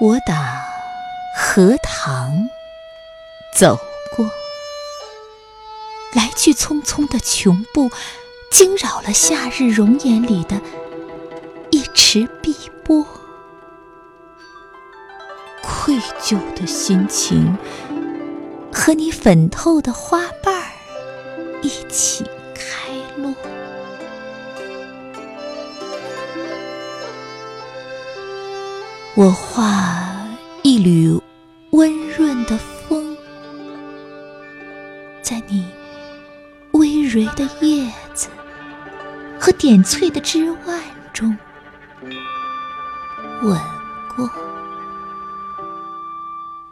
我打荷塘走过，来去匆匆的穷步，惊扰了夏日容颜里的一池碧波。愧疚的心情和你粉透的花瓣儿一起我画一缕温润的风，在你微蕤的叶子和点翠的枝蔓中吻过，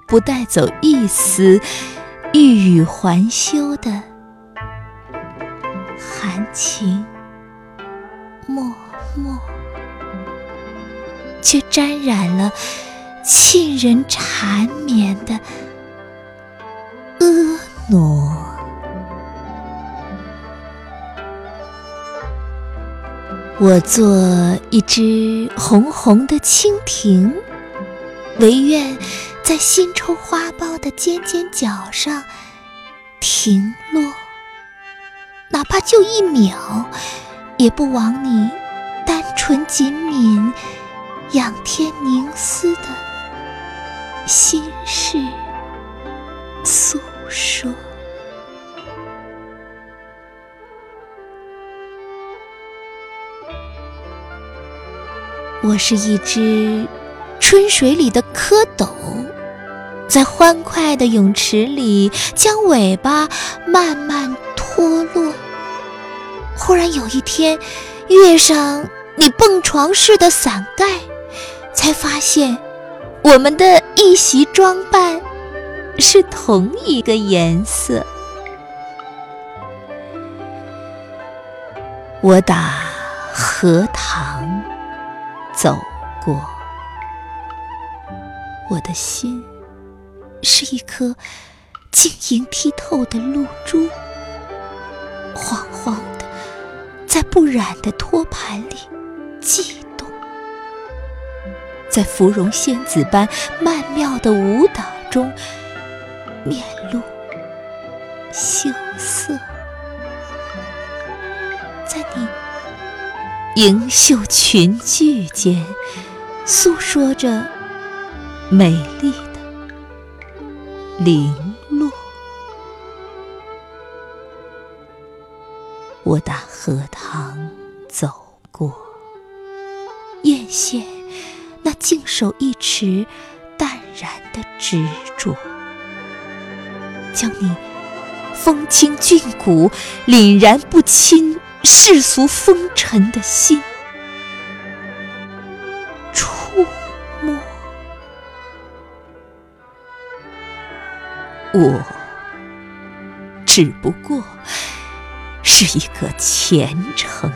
不带走一丝欲语还休的含情脉脉。却沾染了沁人缠绵的婀娜。我做一只红红的蜻蜓，唯愿在新抽花苞的尖尖角上停落，哪怕就一秒，也不枉你单纯紧抿。仰天凝思的心事诉说。我是一只春水里的蝌蚪，在欢快的泳池里将尾巴慢慢脱落。忽然有一天，跃上你蹦床似的伞盖。才发现，我们的一袭装扮是同一个颜色。我打荷塘走过，我的心是一颗晶莹剔透的露珠，晃晃的在不染的托盘里悸。在芙蓉仙子般曼妙的舞蹈中，面露羞涩，在你盈袖裙裾间，诉说着美丽的零落。我打荷塘走过，艳羡。那静守一池淡然的执着，将你风清俊骨、凛然不侵世俗风尘的心触摸。我只不过是一个虔诚。